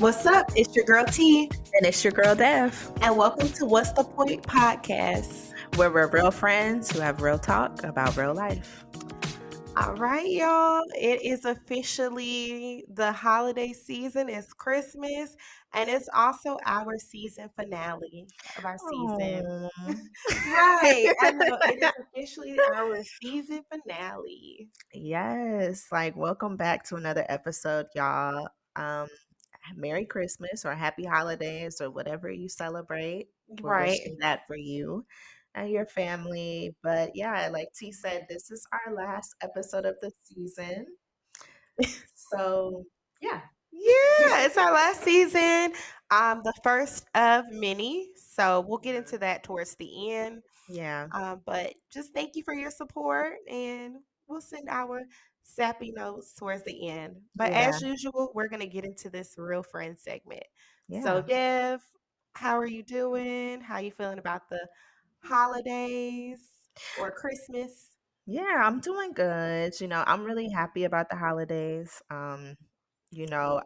What's up? It's your girl Tee. And it's your girl Dev. And welcome to What's the Point podcast, where we're real friends who have real talk about real life. All right, y'all. It is officially the holiday season. It's Christmas, and it's also our season finale of our season. right. I know. It is officially our season finale. Yes. Like, welcome back to another episode, y'all. Um, Merry Christmas or Happy Holidays or whatever you celebrate. We're Right. wishing that for you and your family. But yeah, like Tee said, this is our last episode of the season. So yeah. Yeah, it's our last season. Um, the first of many. So we'll get into that towards the end. Yeah. Um, but just thank you for your support, and we'll send our sappy notes towards the end. But Yeah. as usual, we're gonna get into this real friend segment. Yeah. So, Dev, how are you doing? How you feeling about the holidays or Christmas? Yeah, I'm doing good. You know, I'm really happy about the holidays. Um, you know,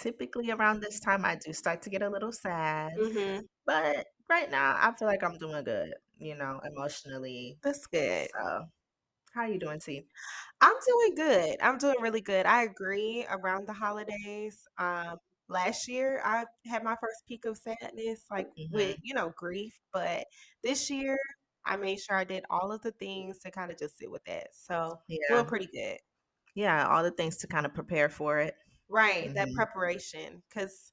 typically around this time I do start to get a little sad, Mm-hmm. but right now I feel like I'm doing good, you know, emotionally. That's good. So, how are you doing, Tee? I'm doing good. I'm doing really good. I agree around the holidays. Um, last year I had my first peak of sadness, like with, hmm you know, grief, but this year I made sure I did all of the things to kind of just sit with that. So doing Yeah. pretty good. Yeah, all the things to kind of prepare for it. Right, that hmm preparation. Because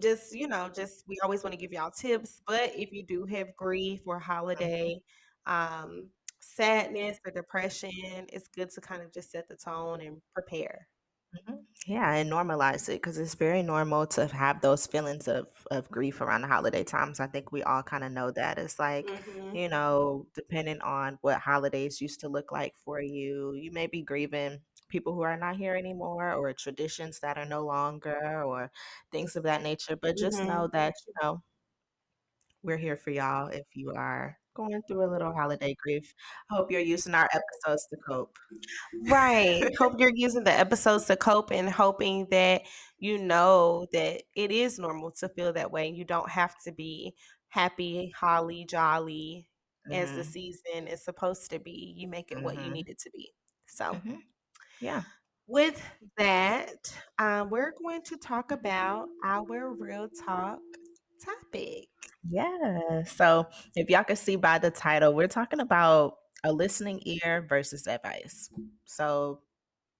just, you know, just we always want to give y'all tips, but if you do have grief or holiday, um, sadness or depression, it's good to kind of just set the tone and prepare. hmm Yeah, and normalize it because it's very normal to have those feelings of of grief around the holiday times. I think we all kind of know that. It's like, hmm you know, depending on what holidays used to look like for you, you may be grieving people who are not here anymore or traditions that are no longer or things of that nature. But just hmm know that, you know, we're here for y'all if you are going through a little holiday grief. I hope you're using our episodes to cope. Right. Hope you're using the episodes to cope and hoping that you know that it is normal to feel that way. You don't have to be happy, holly, jolly as the hmm season is supposed to be. You make it what you hmm need it to be. So, hmm Yeah. with that, um, we're going to talk about our real talk topic. Yeah. So if y'all can see by the title, we're talking about a listening ear versus advice. So,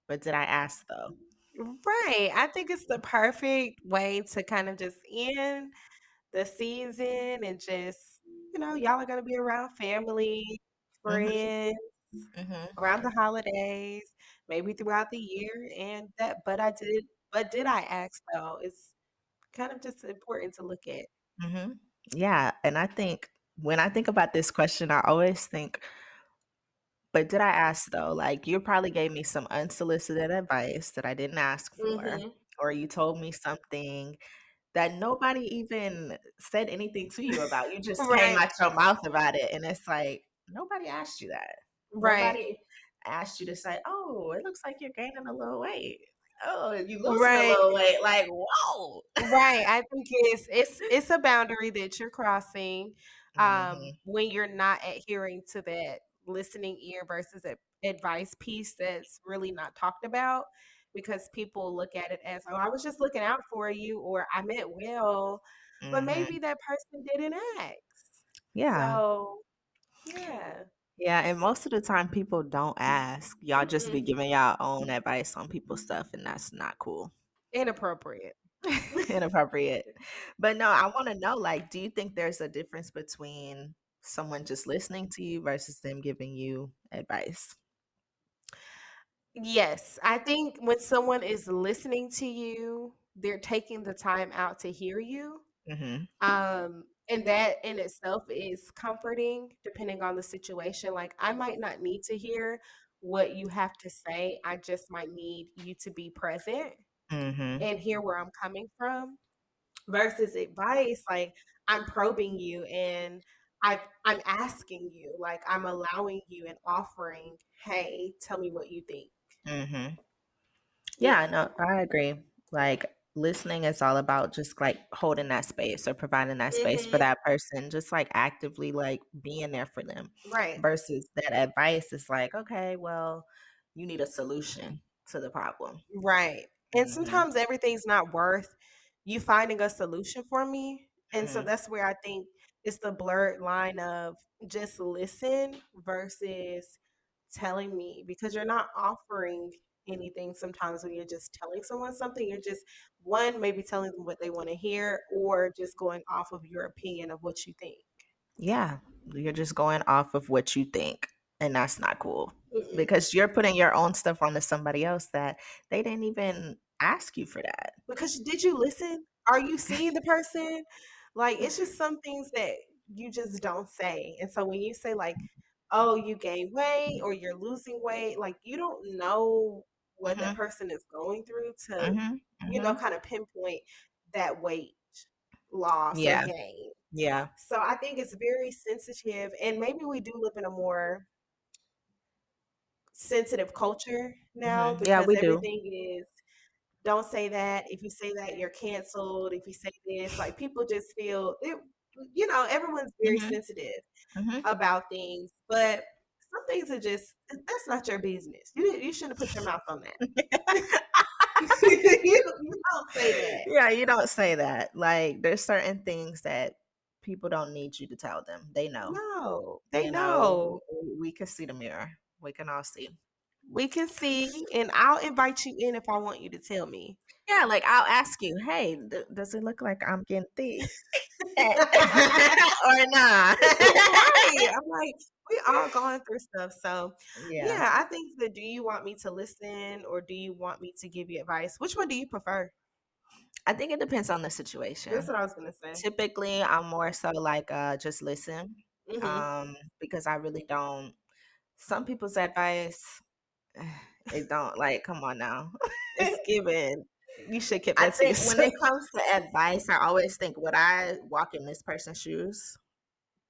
but did I ask though? Right. I think it's the perfect way to kind of just end the season and just, you know, y'all are going to be around family, hmm friends, hmm around the holidays, maybe throughout the year. And that, but I did, but did I ask though? It's kind of just important to look at. hmm Yeah. And I think when I think about this question, I always think, but did I ask though? Like you probably gave me some unsolicited advice that I didn't ask for, Mm-hmm. or you told me something that nobody even said anything to you about. You just came out your mouth about it. And it's like, nobody asked you that. Right. Nobody asked you to say, "Oh, it looks like you're gaining a little weight." Oh, you a Right. little weight. Like, whoa. Right. I think it's it's it's a boundary that you're crossing um hmm when you're not adhering to that listening ear versus a advice piece that's really not talked about because people look at it as oh I was just looking out for you or I meant well but hmm maybe that person didn't ask. Yeah. So yeah. Yeah. And most of the time, people don't ask. Y'all just be Mm-mm. giving y'all own advice on people's stuff, and that's not cool. Inappropriate. Inappropriate. But no, I want to know like, do you think there's a difference between someone just listening to you versus them giving you advice? Yes, I think when someone is listening to you, they're taking the time out to hear you. hmm Um, and that in itself is comforting depending on the situation. Like, I might not need to hear what you have to say, I just might need you to be present hmm and hear where I'm coming from versus advice. Like, I'm probing you and I, I'm asking you, like, I'm allowing you and offering, hey, tell me what you think. hmm Yeah. Yeah, no, I agree. Like listening is all about just like holding that space or providing that space for Mhm. that person, just like actively like being there for them Right. versus that advice is like, okay, well, you need a solution to the problem. Right. And Mhm. sometimes everything's not worth you finding a solution for me. And so Mhm. that's where I think it's the blurred line of just listen versus telling me because you're not offering anything sometimes when you're just telling someone something. You're just, one, maybe telling them what they want to hear or just going off of your opinion of what you think. Yeah, you're just going off of what you think, and that's not cool Mm-mm. because you're putting your own stuff onto somebody else that they didn't even ask you for that. Because did you listen? Are you seeing the person? Like, it's just some things that you just don't say. And so when you say, like, oh, you gain weight or you're losing weight, like, you don't know what that Mhm. person is going through to, Mhm. you know, Mhm. kind of pinpoint that weight loss or Yeah. gain. Yeah. So I think it's very sensitive. And maybe we do live in a more sensitive culture now Mhm. Yeah, because we do. everything is don't say that. If you say that, you're canceled. If you say this, like people just feel it, you know, everyone's very Mhm. sensitive about things, but some things are just that's not your business. You you shouldn't put your mouth on that. you, you don't say that. Yeah, you don't say that. Like, there's certain things that people don't need you to tell them. They know. No, they You know. we- We can see the mirror. We can all see. We can see, and I'll invite you in if I want you to tell me. Yeah, like I'll ask you, hey, th- does it look like I'm getting thick or not? right. I'm like, we all going through stuff. So Yeah. yeah. I think that do you want me to listen or do you want me to give you advice? Which one do you prefer? I think it depends on the situation. That's what I was gonna say. Typically, I'm more so like uh just listen. Mhm. Um, because I really don't some people's advice it don't like come on now. it's given. You should keep I to think when it comes to advice, I always think would I walk in this person's shoes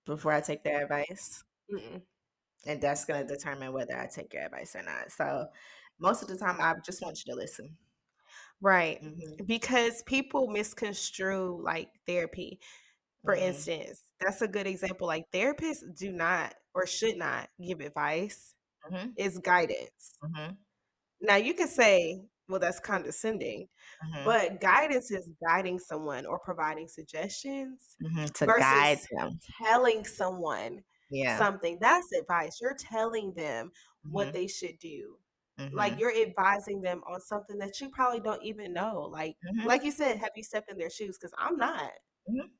before I take their advice? Mm-mm. And that's gonna determine whether I take your advice or not. So most of the time I just want you to listen. Right. Mhm. Because people misconstrue like therapy. For Mhm. instance, that's a good example. Like therapists do not or should not give advice. Mhm. It's guidance. Mhm. Now you can say, well, that's condescending, Mhm. but guidance is guiding someone or providing suggestions Mhm. To guide them. telling someone Yeah. something. That's advice. You're telling them what Mhm. they should do. Like Mhm. you're advising them on something that you probably don't even know. Like Mhm. like you said, have you stepped in their shoes? Because I'm not. Mhm.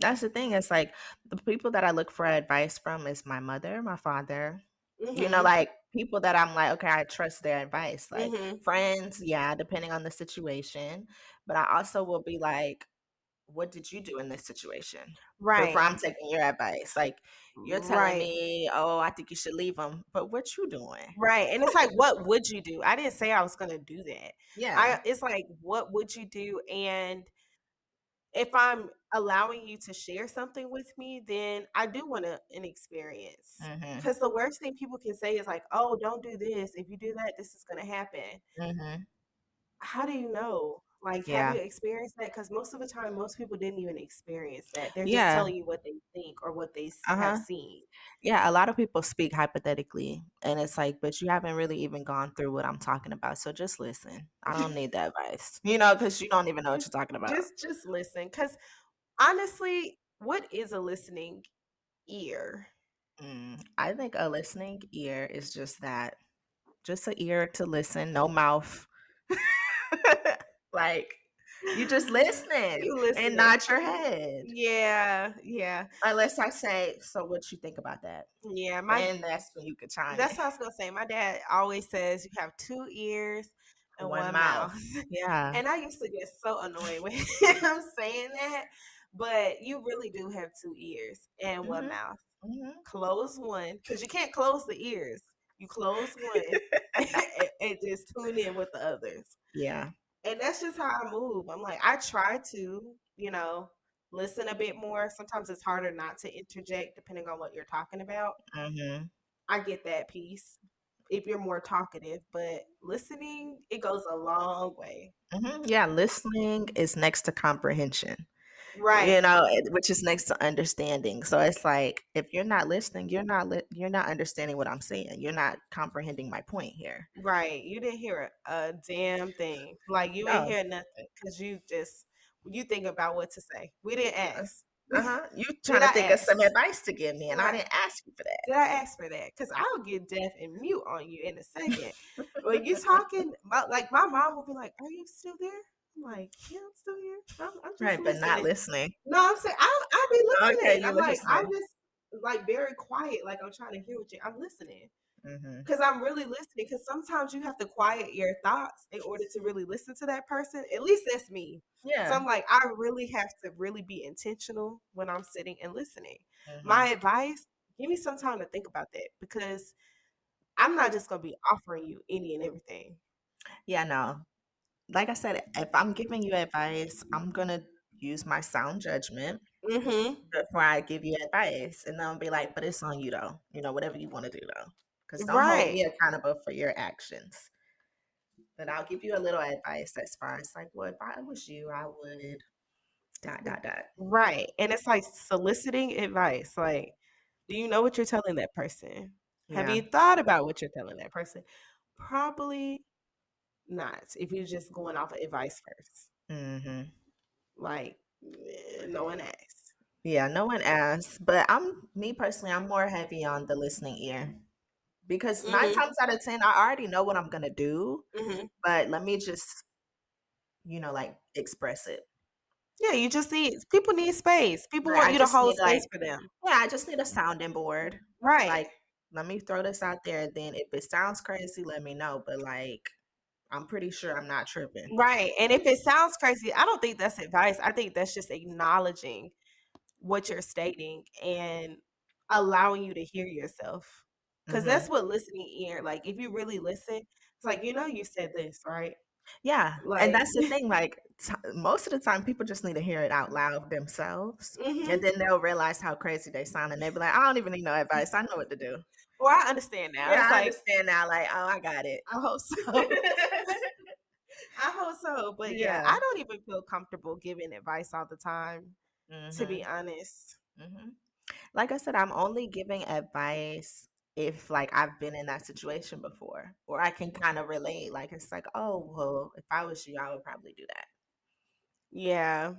That's the thing. It's like the people that I look for advice from is my mother, my father. You know, Mhm, like people that I'm like, okay, I trust their advice. Like mhm. friends, yeah, depending on the situation. But I also will be like, what did you do in this situation? Right. Before I'm taking your advice. Like you're telling Right. me, oh, I think you should leave them. But what you doing? Right. And it's like, what would you do? I didn't say I was gonna do that. Yeah. I it's like, what would you do? And if I'm allowing you to share something with me, then I do want a, an experience. Because the worst thing people can say is like, oh, don't do this. If you do that, this is gonna happen. Mhm. How do you know? Like, Yeah. have you experienced that? Because most of the time, most people didn't even experience that. They're just telling you what they think or what they Uh-huh. have seen. Yeah, a lot of people speak hypothetically, and it's like, but you haven't really even gone through what I'm talking about. So just listen. I don't need that advice, you know, because you don't even know what you're talking about. Just just listen. Because honestly, what is a listening ear? Mm, I think a listening ear is just that, just an ear to listen, no mouth. like you just listening You and listening. nod your head. Yeah, yeah, Unless I say, so what you think about that? yeah. My and that's when you could chime that's in. what I was gonna say. My dad always says you have two ears and One one, mouth. mouth. Yeah. and I used to get so annoyed with him saying that, but you really do have two ears and one Mhm. mouth. Mhm. Close one because you can't close the ears. You close one and, and just tune in with the others. yeah. And that's just how I move. I'm like, I try to, you know, listen a bit more. Sometimes it's harder not to interject depending on what you're talking about. hmm I get that piece. if you're more talkative, but listening, it goes a long way. Mhm, yeah, listening is next to comprehension. Right you know, eh, which is next to understanding. So it's like if you're not listening, you're not li- you're not understanding what I'm saying. You're not comprehending my point here. Right. You didn't hear a, damn thing. Like you ain't No. hear nothing because you just you think about what to say. We didn't Uh, ask. Uh-huh. You Did trying to I think of some advice to give me, and I didn't ask you for that. Did I ask for that? Because I'll get deaf and mute on you in a second. when you talking, my, like my mom will be like, "Are you still there?" I'm like, "Yeah, I'm still here. I'm, I'm just Right, but not listening." listening. No, I'm saying I I be listening. Okay, you I'm like I'm just like very quiet, like I'm trying to hear what you. I'm listening because I'm really listening. Because sometimes you have to quiet your thoughts in order to really listen to that person. At least that's me. Yeah. So I'm like, I really have to really be intentional when I'm sitting and listening. Mhm. My advice: give me some time to think about that because I'm not just gonna be offering you any and everything. Yeah, no. Like I said, if I'm giving you advice, I'm gonna use my sound judgment Mm-hmm. before I give you advice, and then I'll be like, "But it's on you, though. You know, whatever you want to do, though, because don't hold me Right. accountable for your actions." But I'll give you a little advice as far as like, well, if I was you, I would dot dot dot. Right. And it's like soliciting advice. Like, do you know what you're telling that person? Have you thought about what you're telling that person? Probably not. If you're just going off of advice first. hmm Like, no one asked. Yeah. No one asked, but I'm me personally. I'm more heavy on the listening ear because nine Mm-hmm. times out of ten, I already know what I'm gonna do, Mm-hmm. but let me just, you know, like express it. Yeah, you just need people need space. People Right. want I you to hold need like, space for them. yeah, I just need a sounding board. Right. Like, let me throw this out there. Then if it sounds crazy, let me know. But like, I'm pretty sure I'm not tripping. Right. And if it sounds crazy, I don't think that's advice. I think that's just acknowledging what you're stating and allowing you to hear yourself. Because hmm that's what listening ear, like if you really listen, it's like, you know, you said this, right? Yeah, and that's the thing. Like t- most of the time, people just need to hear it out loud themselves, hmm and then they'll realize how crazy they sound, and they'll be like, "I don't even need no advice. I know what to do." Well, I understand now. Yeah, It's I like, understand now. Like, oh, I got it. I hope so. I hope so. But yeah, yeah. I don't even feel comfortable giving advice all the time, to hmm be honest. hmm Like I said, I'm only giving advice if like I've been in that situation before, or I can kind of relate. Like it's like, oh, well, if I was you, I would probably do that. Yeah.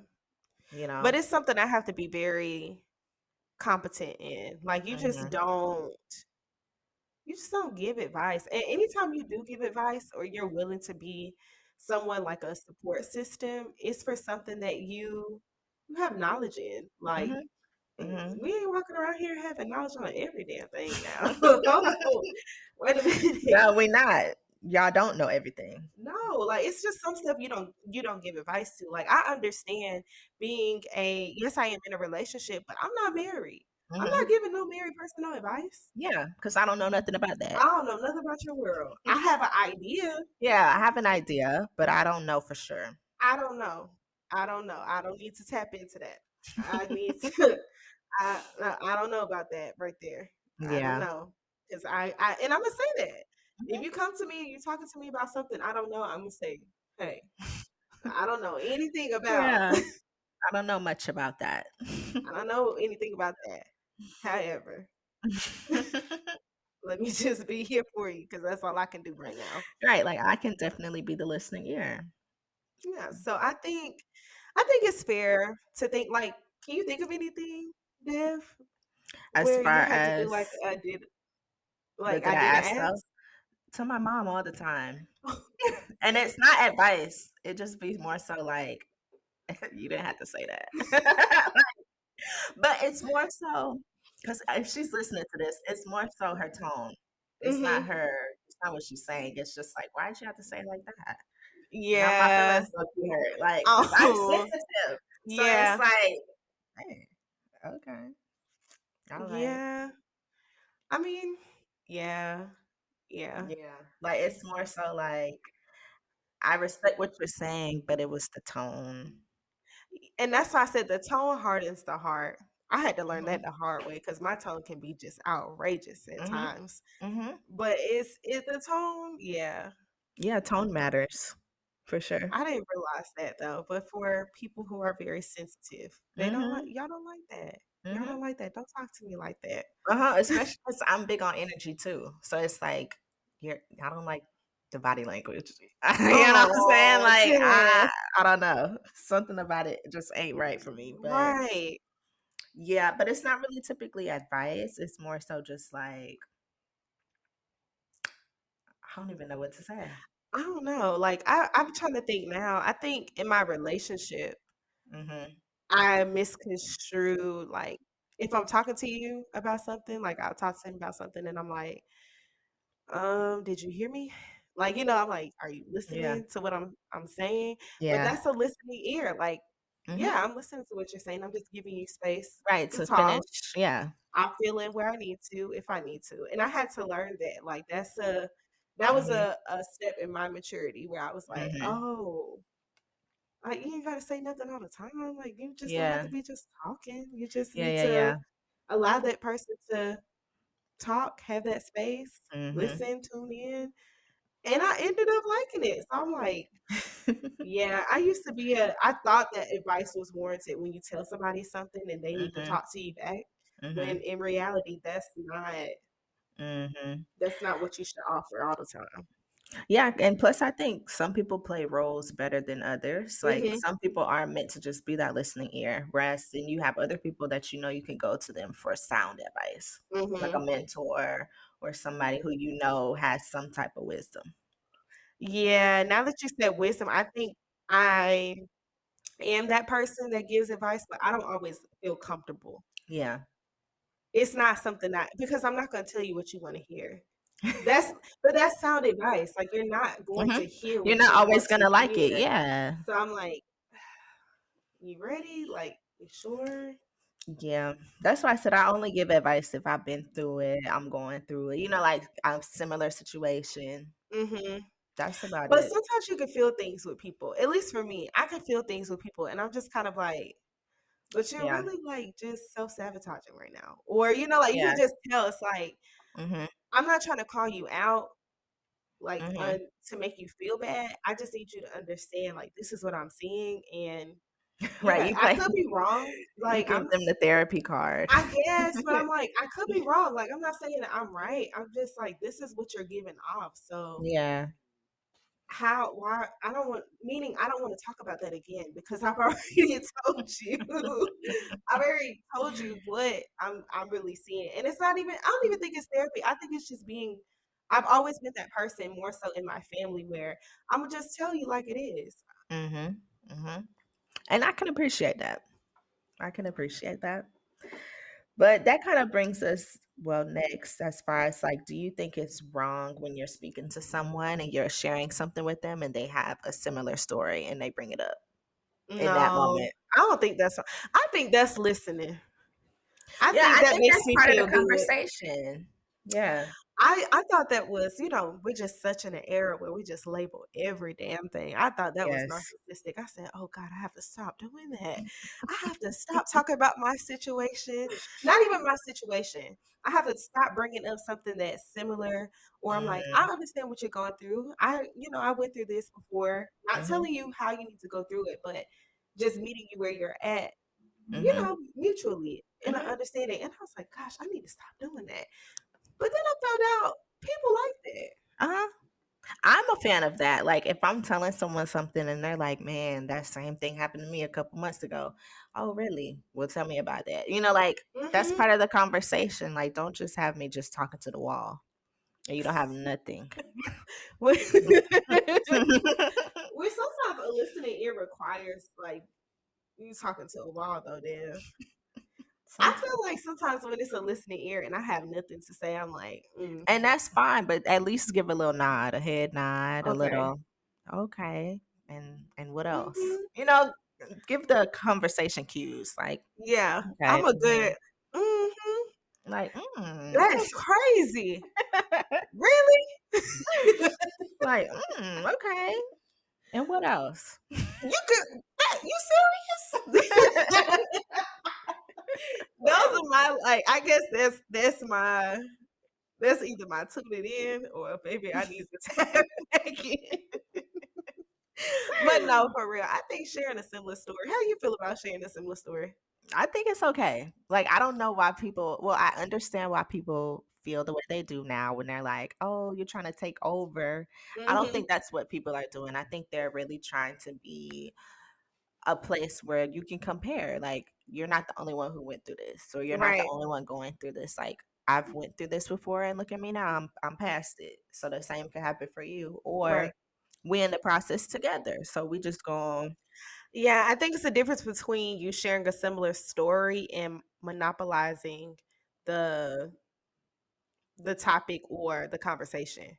You know. But it's something I have to be very competent in. Like you just hmm don't you just don't give advice. And anytime you do give advice or you're willing to be someone like a support system, it's for something that you you have knowledge in. Like hmm eh, hmm we ain't walking around here having knowledge on every damn thing now. Hold. Wait a minute. No, we not. Y'all don't know everything. No, like it's just some stuff you don't you don't give advice to. Like I understand being a yes, I am in a relationship, but I'm not married. I'm hmm not giving no married person no advice. Yeah, because I don't know nothing about that. I don't know nothing about your world. I have an idea. Yeah, I have an idea, but I don't know for sure. I don't know. I don't know. I don't need to tap into that. I need to. I I don't know about that right there. I don't Yeah. know because I I and I'm gonna say that if Mhm. you come to me and you're talking to me about something I don't know, I'm gonna say, hey, I don't know anything about. Yeah, I don't know much about that. I don't know anything about that. However, let me just be here for you because that's all I can do right now. Right, like I can definitely be the listening ear. Yeah. So I think I think it's fair to think like, can you think of anything, Dev, As where you far had to do like I did, like I I didn't ask? To my mom all the time. And it's not advice. It just be more so like you didn't have to say that. But it's more so because if she's listening to this, it's more so her tone. It's not hmm her, it's not what she's saying. It's just like, why did you have to say it like that? Yeah. feelings will be hurt. Like, because I'm Oh, sensitive. So yeah. it's like, hey, okay. Right. Yeah. I mean, yeah. Yeah. Yeah. Like it's more so like I respect what you're saying, but it was the tone. And that's why I said the tone hardens the heart. I had to learn Mhm. that the hard way because my tone can be just outrageous at Mhm. times. Mhm. But it's it the tone, yeah. Yeah, tone matters for sure. I didn't realize that though. But for people who are very sensitive, they don't like Mhm. y'all don't like that. Y'all Mhm. don't like that. Don't talk to me like that. Uh-huh, especially 'cause I'm big on energy too. So it's like you're I don't like the body language. You know what I'm saying? Oh, Like yeah. I I don't know. Something about it just ain't right for me. But Right. yeah, but it's not really typically advice. It's more so just like I don't even know what to say. I don't know. Like I, I'm trying to think now. I think in my relationship, Mhm. I misconstrue like if I'm talking to you about something, like I'll talk to him about something and I'm like, um, did you hear me? Like, you know, I'm like, are you Yeah. listening to what I'm I'm saying? Yeah. But that's a listening ear. Like, Mhm. yeah, I'm listening to what you're saying. I'm just giving you space Right, to to talk. finish. Yeah. I'm feeling where I need to if I need to. And I had to learn that. Like that's a that was Mhm. a, a step in my maturity where I was like, Mhm. oh, like you ain't gotta say nothing all the time. Like you just don't have to be just talking. You just Yeah, need yeah, to yeah. allow that person to talk, have that space, Mhm. listen, tune in. And I ended up liking it. So I'm like, yeah, I used to be a I thought that advice was warranted when you tell somebody something and they need to Mhm. talk to you back. When Mhm. in reality that's not Mhm. that's not what you should offer all the time. Yeah, and plus I think some people play roles better than others. Like Mhm. some people are meant to just be that listening ear, whereas then you have other people that you know you can go to them for sound advice, like a Mhm. mentor or somebody who you know has some type of wisdom. Yeah, now that you said wisdom, I think I am that person that gives advice, but I don't always feel comfortable. Yeah. It's not something that because I'm not gonna tell you what you wanna hear. That's but that's sound advice. Like you're not going to Mhm. hear You're not always want gonna like it. Yeah. So I'm like, you ready? Like, you sure? Yeah. That's why I said I only give advice if I've been through it, I'm going through it. You know, like a similar situation. hmm That's about But it. But sometimes you can feel things with people. At least for me, I can feel things with people, and I'm just kind of like, but you're Yeah. really like just self sabotaging right now, or you know, like you Yeah. can just tell. It's like Mhm. I'm not trying to call you out, like Mhm. un, to make you feel bad. I just need you to understand, like this is what I'm seeing, and Right. yeah, You I could be wrong. Like give I'm, them the therapy card. I guess, but I'm like, I could be wrong. Like I'm not saying that I'm right. I'm just like, this is what you're giving off. So Yeah. how why I don't want meaning I don't want to talk about that again because I've already told you. I've already told you what I'm I'm really seeing. And it's not even I don't even think it's therapy. I think it's just being I've always been that person more so in my family where I'm gonna just tell you like it is. Mhm. Mhm. And I can appreciate that. I can appreciate that. But that kind of brings us well next as far as like do you think it's wrong when you're speaking to someone and you're sharing something with them and they have a similar story and they bring it up in that moment? I don't think that's I think that's listening. I Yeah, think I that think makes that's me part of feel the good. conversation. Yeah. I I thought that was, you know, we're just such in an era where we just label every damn thing. I thought that was narcissistic. I said, "Oh God, I have to stop doing that. I have to stop talking about my situation. Not even my situation. I have to stop bringing up something that's similar. Or I'm like, I understand what you're going through. I, you know, I went through this before. Not Mhm. telling you how you need to go through it, but just meeting you where you're at. You Mhm. know, mutually in an Mhm. understanding. And I was like, gosh, I need to stop doing that. But then I found out people like that. Uh-huh. I'm a fan of that. Like if I'm telling someone something and they're like, "Man, that same thing happened to me a couple months ago." "Oh, really? Well, tell me about that." You know, like that's Mhm. part of the conversation. Like don't just have me just talking to the wall and you don't have nothing. Well, sometimes a listening ear requires like you talking to a wall though, then. I feel like sometimes when it's a listening ear and I have nothing to say, I'm like, mm, And that's fine, but at least give a little nod, a head nod, a little okay. And and what else? hmm You know, give the conversation cues like, Yeah, okay, I'm a mhm, good. hmm like, mm, That's crazy. Really? like, mm, okay. And what else? You could? You serious? my like I guess that's that's my that's either my tune it in or maybe I need to tap it back in. but no, for real, I think sharing a similar story. How do you feel about sharing a similar story? I think it's okay. Like I don't know why people. Well, I understand why people feel the way they do now when they're like, "Oh, you're trying to take over." I don't Mhm. think that's what people are doing. I think they're really trying to be a place where you can compare. Like you're not the only one who went through this, or you're not the only one going through this. Like I've went through this before, and look at me now. I'm I'm past it. So the same can happen for you, or right. we in the process together. So we just going. Yeah, I think it's the difference between you sharing a similar story and monopolizing the the topic or the conversation.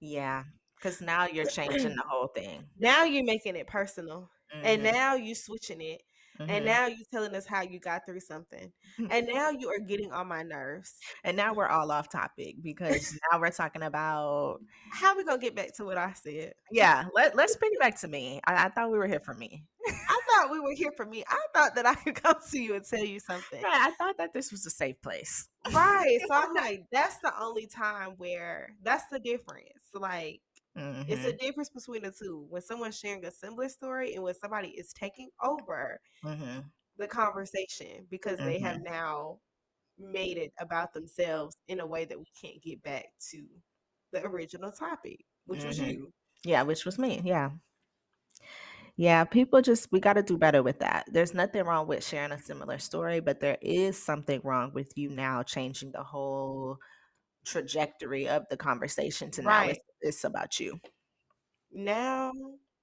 Yeah, because now you're changing the whole thing. Now you're making it personal. And hmm now you switching it. And hmm now you're telling us how you got through something. And now you are getting on my nerves. And now we're all off topic because now we're talking about How we gonna get back to what I said? yeah. Let let's bring it back to me. I, I thought we were here for me. I thought we were here for me. I thought that I could come to you and tell you something. Right. I thought that this was a safe place. Right. So I'm like, that's the only time where that's the difference. Like it's hmm a difference between the two. When someone's sharing a similar story and when somebody is taking over hmm the conversation because they have hmm now made it about themselves in a way that we can't get back to the original topic, which was hmm you. Yeah, which was me. Yeah. Yeah, people just we got to do better with that. There's nothing wrong with sharing a similar story, but there is something wrong with you now changing the whole trajectory of the conversation to now Right. it's it's about you. Now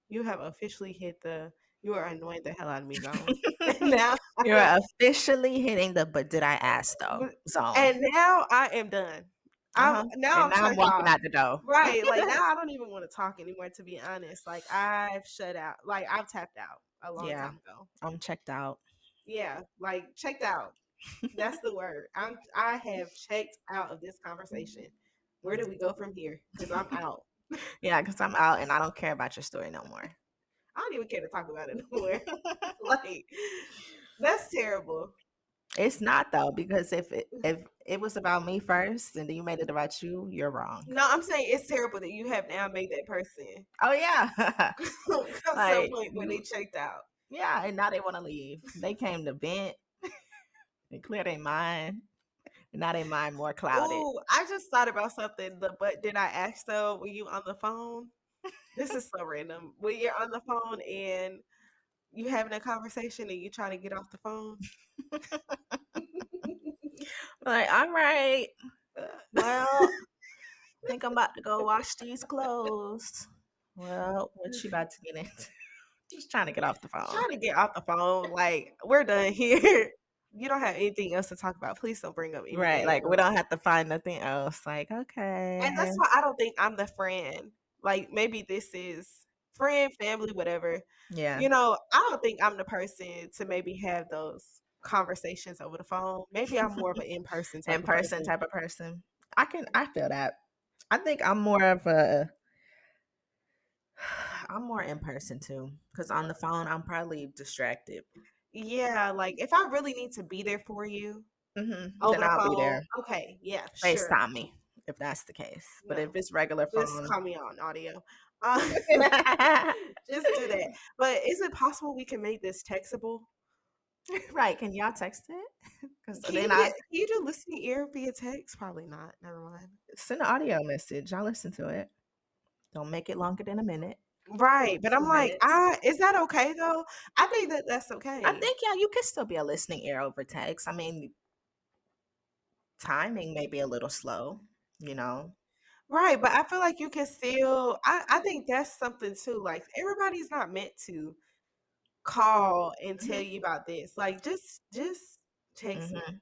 you have officially hit the you are annoying the hell out of me zone. now You're officially hitting the but did I ask though zone. and now I am done. I'm uh-huh. now I'm now I'm walking out the door. Right. Like now I don't even want to talk anymore to be honest. Like I've shut out. Like I've tapped out a long Yeah. time ago. I'm checked out. Yeah, like checked out. That's the word. I'm I have checked out of this conversation. Where do we go from here? Because I'm out. Yeah, because I'm out and I don't care about your story no more. I don't even care to talk about it no more. like that's terrible. It's not though, because if it mm. if it was about me first and then you made it about you, you're wrong. No, I'm saying it's terrible that you have now made that person Oh yeah. come to a like point where they checked out. yeah, and now they want to leave. They came to vent and clear their mind. And in mind more clouded. Ooh, I just thought about something. The but did I ask though? Were you on the phone? This is so random. When you're on the phone and you having a conversation and you trying to get off the phone. Like, all right. Uh, Well, I think I'm about to go wash these clothes. Well, what you about to get into? Just trying to get off the phone. trying to get off the phone. Like we're done here. You don't have anything else to talk about. Please don't bring up anything. Right. Like we don't have to find nothing else. Like, okay. And that's why I don't think I'm the friend. Like maybe this is friend, family, whatever. Yeah. You know, I don't think I'm the person to maybe have those conversations over the phone. Maybe I'm more of an in person type In of person person. type of person. I can I feel that. I think I'm more of a I'm more in person too. Cause on the phone I'm probably distracted. Yeah, like if I really need to be there for you hmm over Then I'll be phone, there. okay, yeah, sure. FaceTime me if that's the case. But No, if it's regular phone, just call me on audio. Uh, just do that. But is it possible we can make this textable? right. Can y'all text it? Because Can you, then get, I can you do listening ear via text? Probably not. Never mind. send an audio message. I'll listen to it. Don't make it longer than a minute. Right, but I'm like. I is that okay though? I think that that's okay. I think yeah, you could still be a listening ear over text. I mean, timing may be a little slow, you know. Right, but I feel like you can still. I I think that's something too. Like everybody's not meant to call and tell Mhm, you about this. Like just just text me. mhm.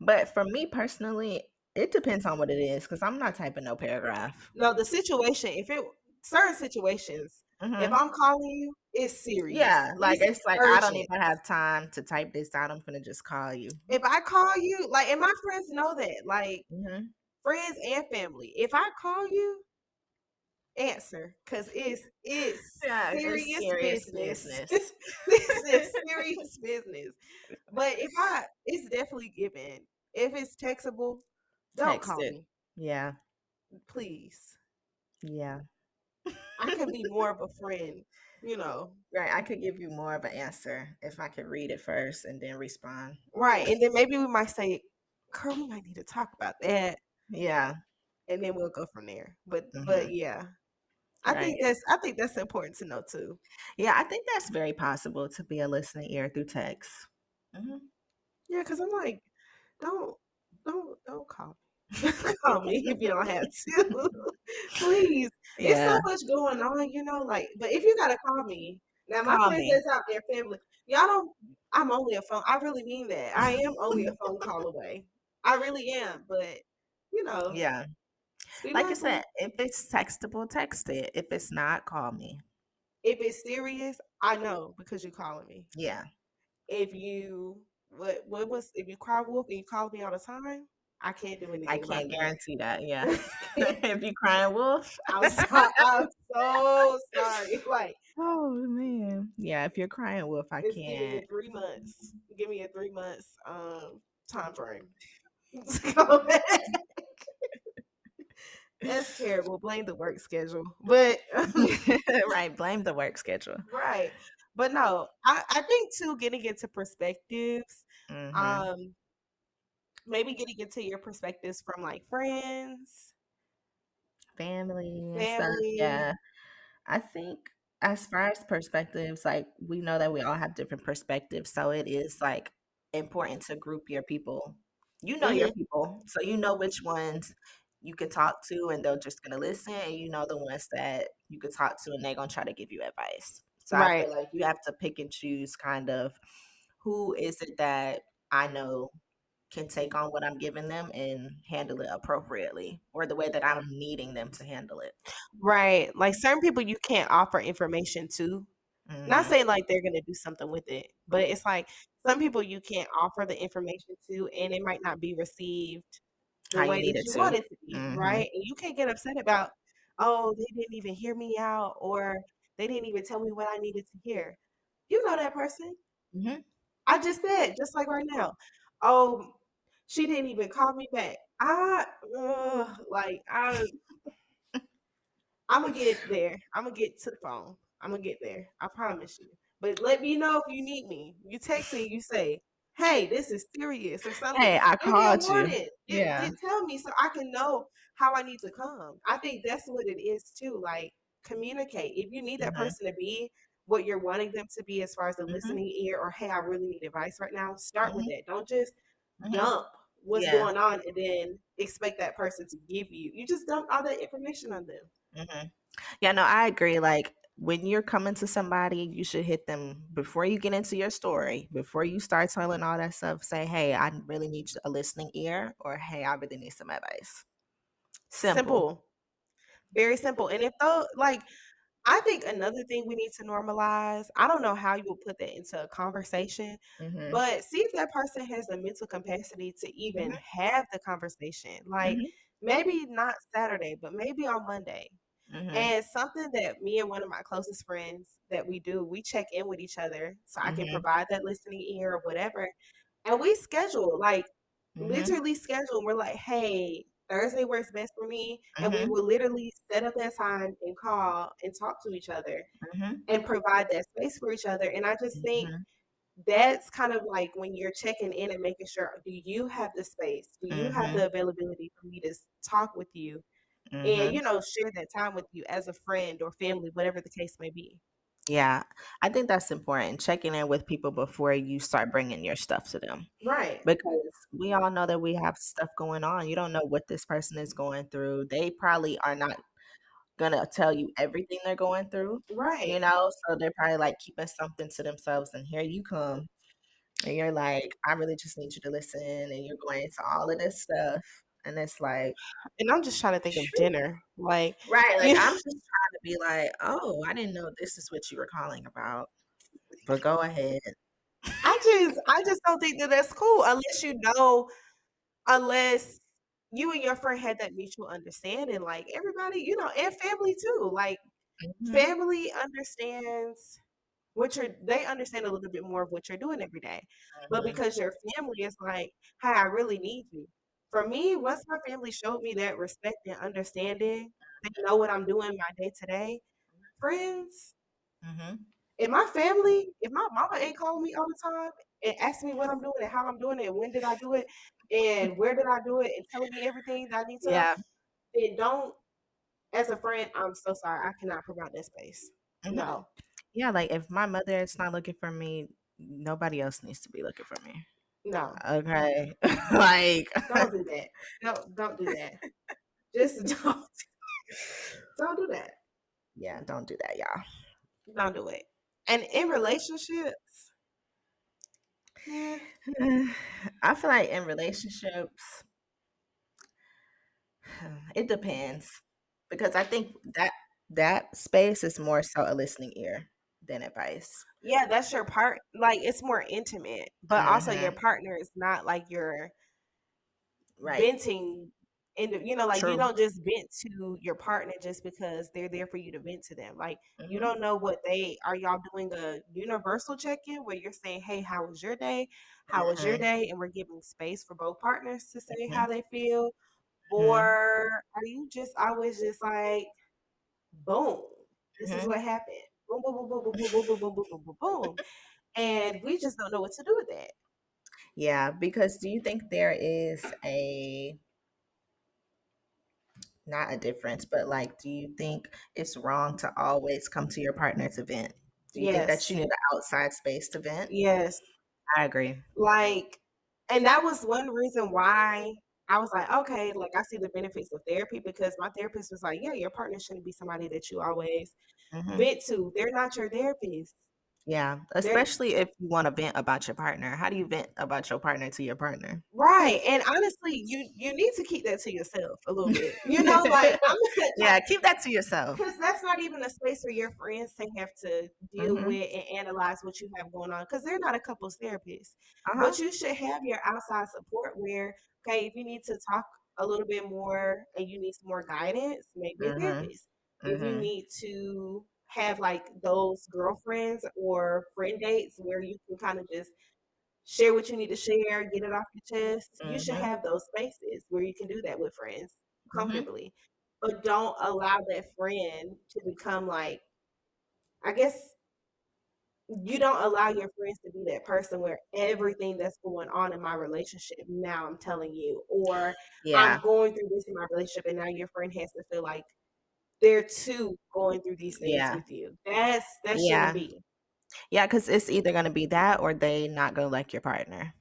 But for me personally, it depends on what it is because I'm not typing no paragraph. No, the situation. If it certain situations, if hmm I'm calling you, it's serious. Yeah, like It's it's like I don't even have time to type this out. I'm gonna just call you. If I call you, like, and my friends know that, like hmm friends and family. If I call you answer because it's it's Yeah, it's serious, serious business. business. this is serious business. But if I, it's definitely given. If it's textable, don't Text call it. me, Yeah. please. Yeah. I can be more of a friend, you know. Right. I could give you more of an answer if I could read it first and then respond. Right, and then maybe we might say, "Girl, we might need to talk about that," Yeah. and then we'll go from there. But Mhm. but yeah, I think that's I think that's important to know too. Yeah, I think that's very possible to be a listening ear through text. hmm Yeah, because I'm like, don't don't don't call. call me if you don't have to. Please. It's so much going on, you know, like but if you gotta call me. Now my Call friends me. that's out there, family, y'all don't I'm only a phone I really mean that. I am only a phone call away. I really am, but you know, Yeah. Like I said, if it's textable, text it. If it's not, call me. if it's serious, I know because you're calling me. Yeah. If you what what was if you cry wolf and you call me all the time, I can't do anything. I can't that. guarantee that. Yeah. if you crying wolf. I'm so, I'm so sorry. Like Oh man. Yeah, if you're crying wolf, I Just give me can't. three months. Give me a three months um time frame. to go back. That's terrible. Blame the work schedule. But right. Blame the work schedule. right. But no, I, I think too getting into perspectives, Mhm. um, maybe getting into your perspectives from like friends, family family. Yeah. I think as far as perspectives, like we know that we all have different perspectives. So it is like important to group your people. You know your Mhm. people. So you know which ones you can talk to and they're just gonna listen and you know the ones that you could talk to and they're gonna try to give you advice. So I feel like you have to pick and choose kind of who is it that I know can take on what I'm giving them and handle it appropriately or the way that I'm needing them to handle it. Right. Like certain people you can't offer information to. Not Mhm. saying like they're gonna do something with it, but it's like some people you can't offer the information to and it might not be received the How way need that you to. want it to be, Mhm. right? And you can't get upset about, oh, they didn't even hear me out or they didn't even tell me what I needed to hear. You know that person. Mhm. I just said, just like right now. Oh, she didn't even call me back. I like I I'm gonna get there. I'm gonna get to the phone. I'm gonna get there. I promise you. But let me know if you need me. You text me. You say, "Hey, this is serious" or something. Hey, I Give me a called you. Just, Yeah. just tell me so I can know how I need to come. I think that's what it is too. Like communicate. If you need that Mhm. person to be what you're wanting them to be, as far as the Mhm. listening ear, or hey, I really need advice right now. Start with Mhm. that. Don't just Mhm. dump what's Yeah. going on and then expect that person to give you. You just dump all that information on them. Mhm. Yeah, no, I agree. Like when you're coming to somebody, you should hit them before you get into your story, before you start telling all that stuff. Say, "Hey, I really need a listening ear," or "Hey, I really need some advice." Simple. Simple. Very simple. And if though like I think another thing we need to normalize, I don't know how you will put that into a conversation, Mhm. but see if that person has the mental capacity to even Mhm. have the conversation. Like Mhm. maybe not Saturday, but maybe on Monday. Mhm. And something that me and one of my closest friends that we do, we check in with each other so I can Mhm. provide that listening ear or whatever. And we schedule, like Mhm. literally schedule. We're like, hey, Thursday works best for me. And we Mhm. will literally set up that time and call and talk to each other Mhm. and provide that space for each other. And I just think Mhm. that's kind of like when you're checking in and making sure do you have the space? Do you have Mhm. the availability for me to talk with you? and you know share that time with you as a friend or family whatever the case may be Yeah, I think that's important. Checking in with people before you start bringing your stuff to them. right Because we all know that we have stuff going on. You don't know what this person is going through. They probably are not gonna tell you everything they're going through, Right. you know? So they're probably like keeping something to themselves. And here you come, and you're like, I really just need you to listen. And you're going into all of this stuff. And it's like, and i'm just trying to think of dinner like Right. Like, I'm just trying to be like, oh, I didn't know this is what you were calling about. But go ahead. i just i just don't think that that's cool unless you know unless you and your friend had that mutual understanding, like, everybody, you know, and family too, like, Mhm. family understands what you're they understand a little bit more of what you're doing every day. But Mhm. because your family is like, "Hey, I really need you." For me, once my family showed me that respect and understanding, they know what I'm doing my day to day. Friends, Mhm. if my family, if my mama ain't calling me all the time and asking me what I'm doing and how I'm doing it and when did I do it and where did I do it and telling me everything that I need to, yeah. then don't as a friend, I'm so sorry, I cannot provide that space. Mhm. No. Yeah, like, if my mother is not looking for me, nobody else needs to be looking for me. No. Okay? Like Don't do that. Don't don't do that. Just don't don't do that. Yeah, don't do that, y'all. Don't do it. And in relationships, I feel like in relationships it depends because I think that that space is more so a listening ear than advice. yeah, that's your part. Like it's more intimate, but also your Mhm. partner is not like your Right. venting. And you know, like you don't just vent to your partner just because they're there for you to vent to them. Like you Mhm. don't know what they are. Y'all doing a universal check in where you're saying, "Hey, how was your day? How was your Mhm. day?" And we're giving space for both partners to say how Mhm. they feel. Or are you just always just like, boom, this is Mhm. what happened. Boom, boom, boom, boom, boom, boom, boom, boom, boom, boom, boom, boom, boom. And we just don't know what to do with that. Yeah, because do you think there is a not a difference, but like, do you think it's wrong to always come to your partner's event? Do you think that you need an outside space to vent? Yes. I agree. Like, and that was one reason why I was like, okay, like I see the benefits of therapy because my therapist was like, yeah, your partner shouldn't be somebody that you always Mhm. vent to. They're not your therapist. Yeah, They're especially if you wanna vent about your partner. How do you vent about your partner to your partner? right. And honestly, you you need to keep that to yourself a little bit. You know, like I'm not Yeah, keep that to yourself. Because that's not even a space for your friends to have to deal Mhm. with and analyze what you have going on. Because they're not a couples therapist. Uh-huh. But you should have your outside support where, okay, if you need to talk a little bit more and you need some more guidance, maybe a Mhm. therapist. If you need to have like those girlfriends or friend dates where you can kind of just share what you need to share, get it off your chest, you should Mhm. have those spaces where you can do that with friends Mhm. comfortably. But don't allow that friend to become like, I guess you don't allow your friends to be that person where everything that's going on in my relationship, now I'm telling you, or Yeah. I'm going through this in my relationship, and now your friend has to feel like they're too going through these things Yeah. with you. That's that Yeah. shouldn't be. Yeah, because it's either gonna be that or they not gonna like your partner.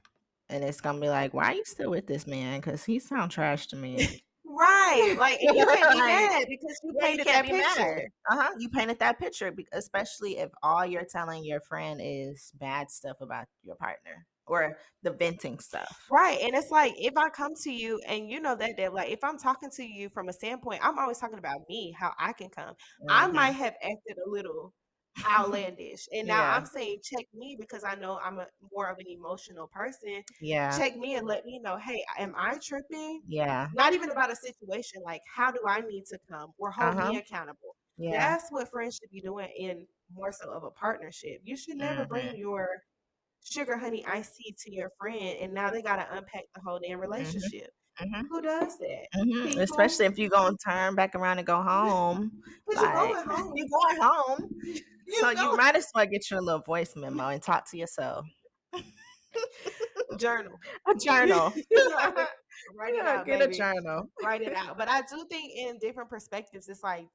And it's gonna be like, "Why are you still with this man? Because he sound trash to me." Right. Like, you can't be mad because you Yeah, painted can't that picture. Uh-huh, you painted that picture, especially if all you're telling your friend is bad stuff about your partner or the venting stuff. Right. And it's like if I come to you and you know that that like if I'm talking to you from a standpoint, I'm always talking about me, how I can come. I might Mhm. have acted a little outlandish. And now Yeah, I'm saying check me because I know I'm a more of an emotional person. yeah, Check me and let me know, hey, am I tripping? yeah. Not even about a situation like how do I need to come or hold Uh-huh, me accountable. yeah. That's what friends should be doing in more so of a partnership. You should never bring Mhm, your sugar honey iced tea to your friend and now they gotta unpack the whole damn mhm, relationship. mhm, Who does that? mhm, especially if you're gonna turn back around and go home, because you're going home. you're going home, so You you might as well get you a little voice memo and talk to yourself. journal. A journal. Write it Yeah, out, get a journal. Write it out. But I do think in different perspectives, it's like,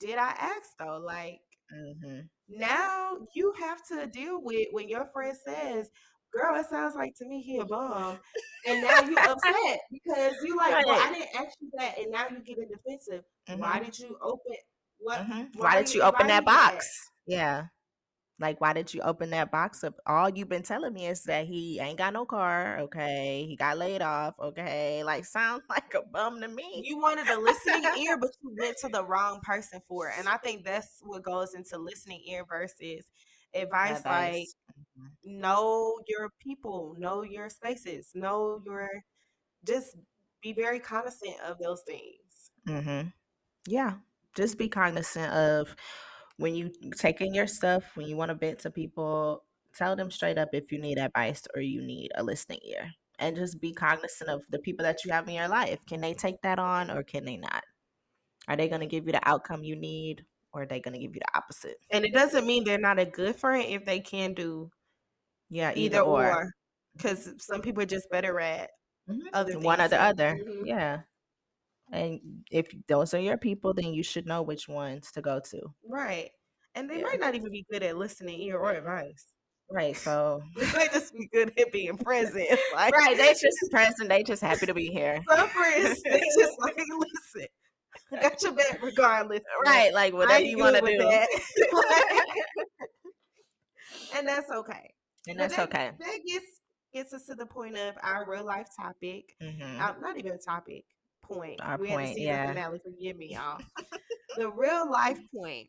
did I ask though? Like Mhm. now you have to deal with when your friend says, Girl, it sounds like to me he a bum. And now you upset because you like, well, I didn't ask you that, and now you getting defensive. Why Mhm, did you open what mhm. why Why did you you open that box? Yeah. Like, why did you open that box up? All you've been telling me is that he ain't got no car, okay? He got laid off, okay? Like, sounds like a bum to me. You wanted a listening ear, but you went to the wrong person for it. And I think that's what goes into listening ear versus advice. Like, Advice. Mhm. know your people, know your spaces, know your just be very cognizant of those things. Mm-hmm. Yeah. Just be cognizant of when you take in your stuff, when you want to vent to people, tell them straight up if you need advice or you need a listening ear. And just be cognizant of the people that you have in your life. Can they take that on or can they not? Are they going to give you the outcome you need or are they going to give you the opposite? And it doesn't mean they're not a good friend if they can do Yeah, either, either, or. Because some people are just better at Mhm. other One or the other. Mhm. Yeah. And if those are your people, then you should know which ones to go to. Right. And they Yeah. might not even be good at listening ear or advice. Right. So, They might just be good at being present. Like right. They just present. They just happy to be here. some friends, they just like listen. I got your back regardless. Right. Like whatever you want to do. that. and that's okay. And that's that, okay. That gets gets us to the point of our real life topic. hmm Uh, not even a topic. Point. Our we had point, to see yeah. the finale. Forgive me, y'all. the real life point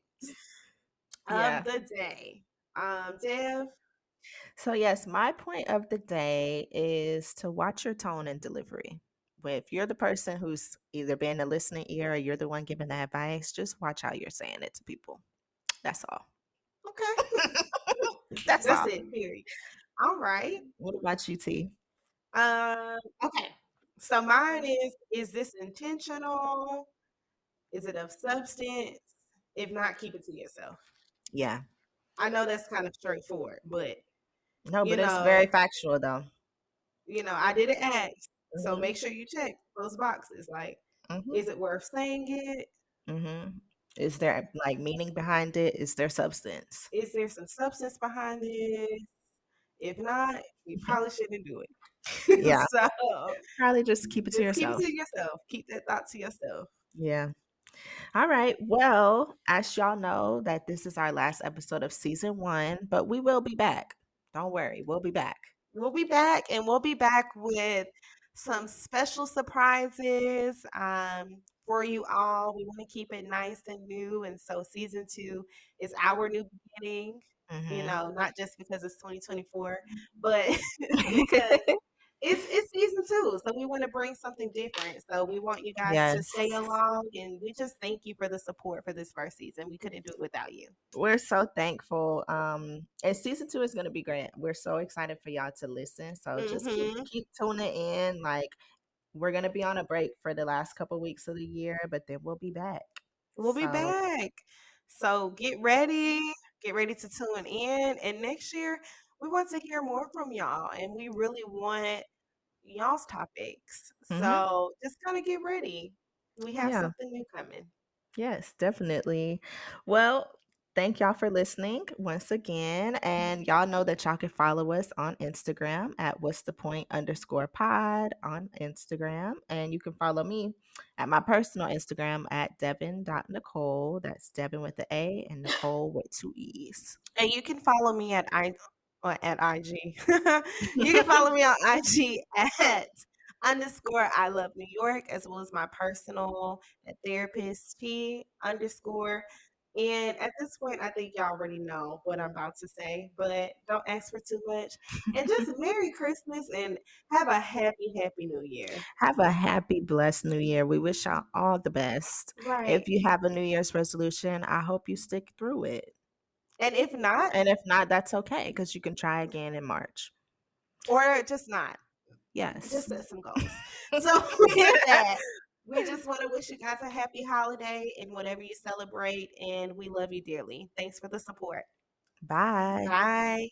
Yeah. of the day. Um, Dev, So, yes, my point of the day is to watch your tone and delivery. If you're the person who's either being a listening ear or you're the one giving the advice, just watch how you're saying it to people. That's all. okay. That's, That's all. it. Period. All right. What about you, Tee? Um, okay. So mine is is this intentional? Is it of substance? If not, keep it to yourself. Yeah. I know that's kind of straightforward, but No, but it's very factual though. you know, I didn't ask. So Mhm. make sure you check those boxes. Like, Mhm. is it worth saying it? Mm-hmm. Is there like meaning behind it? Is there substance? Is there some substance behind this? If not, you probably shouldn't do it. Yeah. so Probably just keep it to just keep yourself. it to yourself. Keep that thought to yourself. Yeah. All right. Well, as y'all know, that this is our last episode of season one, but we will be back. Don't worry, we'll be back. We'll be back and we'll be back with some special surprises um, for you all. We want to keep it nice and new. And so season two is our new beginning, you Mhm. know, not just because it's 2024, but because it's it's season two. So we want to bring something different. So we want you guys to stay along and we just thank you for the support for this first season. We couldn't do it without you. We're so thankful. Um, and season two is going to be great. We're so excited for y'all to listen. So just keep, Mhm. keep tuning in. Like, we're going to be on a break for the last couple weeks of the year, but then we'll be back. We'll be back. So get ready, get ready to tune in. And next year, we want to hear more from y'all, and we really want y'all's topics. Mhm. So just kind of get ready. We have Yeah. something new coming. Yes, definitely. Well, thank y'all for listening once again. And y'all know that y'all can follow us on Instagram at what's the point underscore pod on Instagram. And you can follow me at my personal Instagram at devan.nicolee. That's Devan with the A and Nicole with two E's. And you can follow me at I or at IG. you can follow me on IG at underscore I love New York as well as my personal therapist Tee underscore. And at this point, I think y'all already know what I'm about to say, but don't ask for too much. And just Merry Christmas and have a happy, happy New Year. Have a happy, blessed new year. We wish y'all all the best. Right. If you have a New Year's resolution, I hope you stick through it. and if not, And if not, that's okay because you can try again in March. or just not, Yes. just set some goals. So with that, we just want to wish you guys a happy holiday and whatever you celebrate. And we love you dearly. Thanks for the support. Bye. Bye.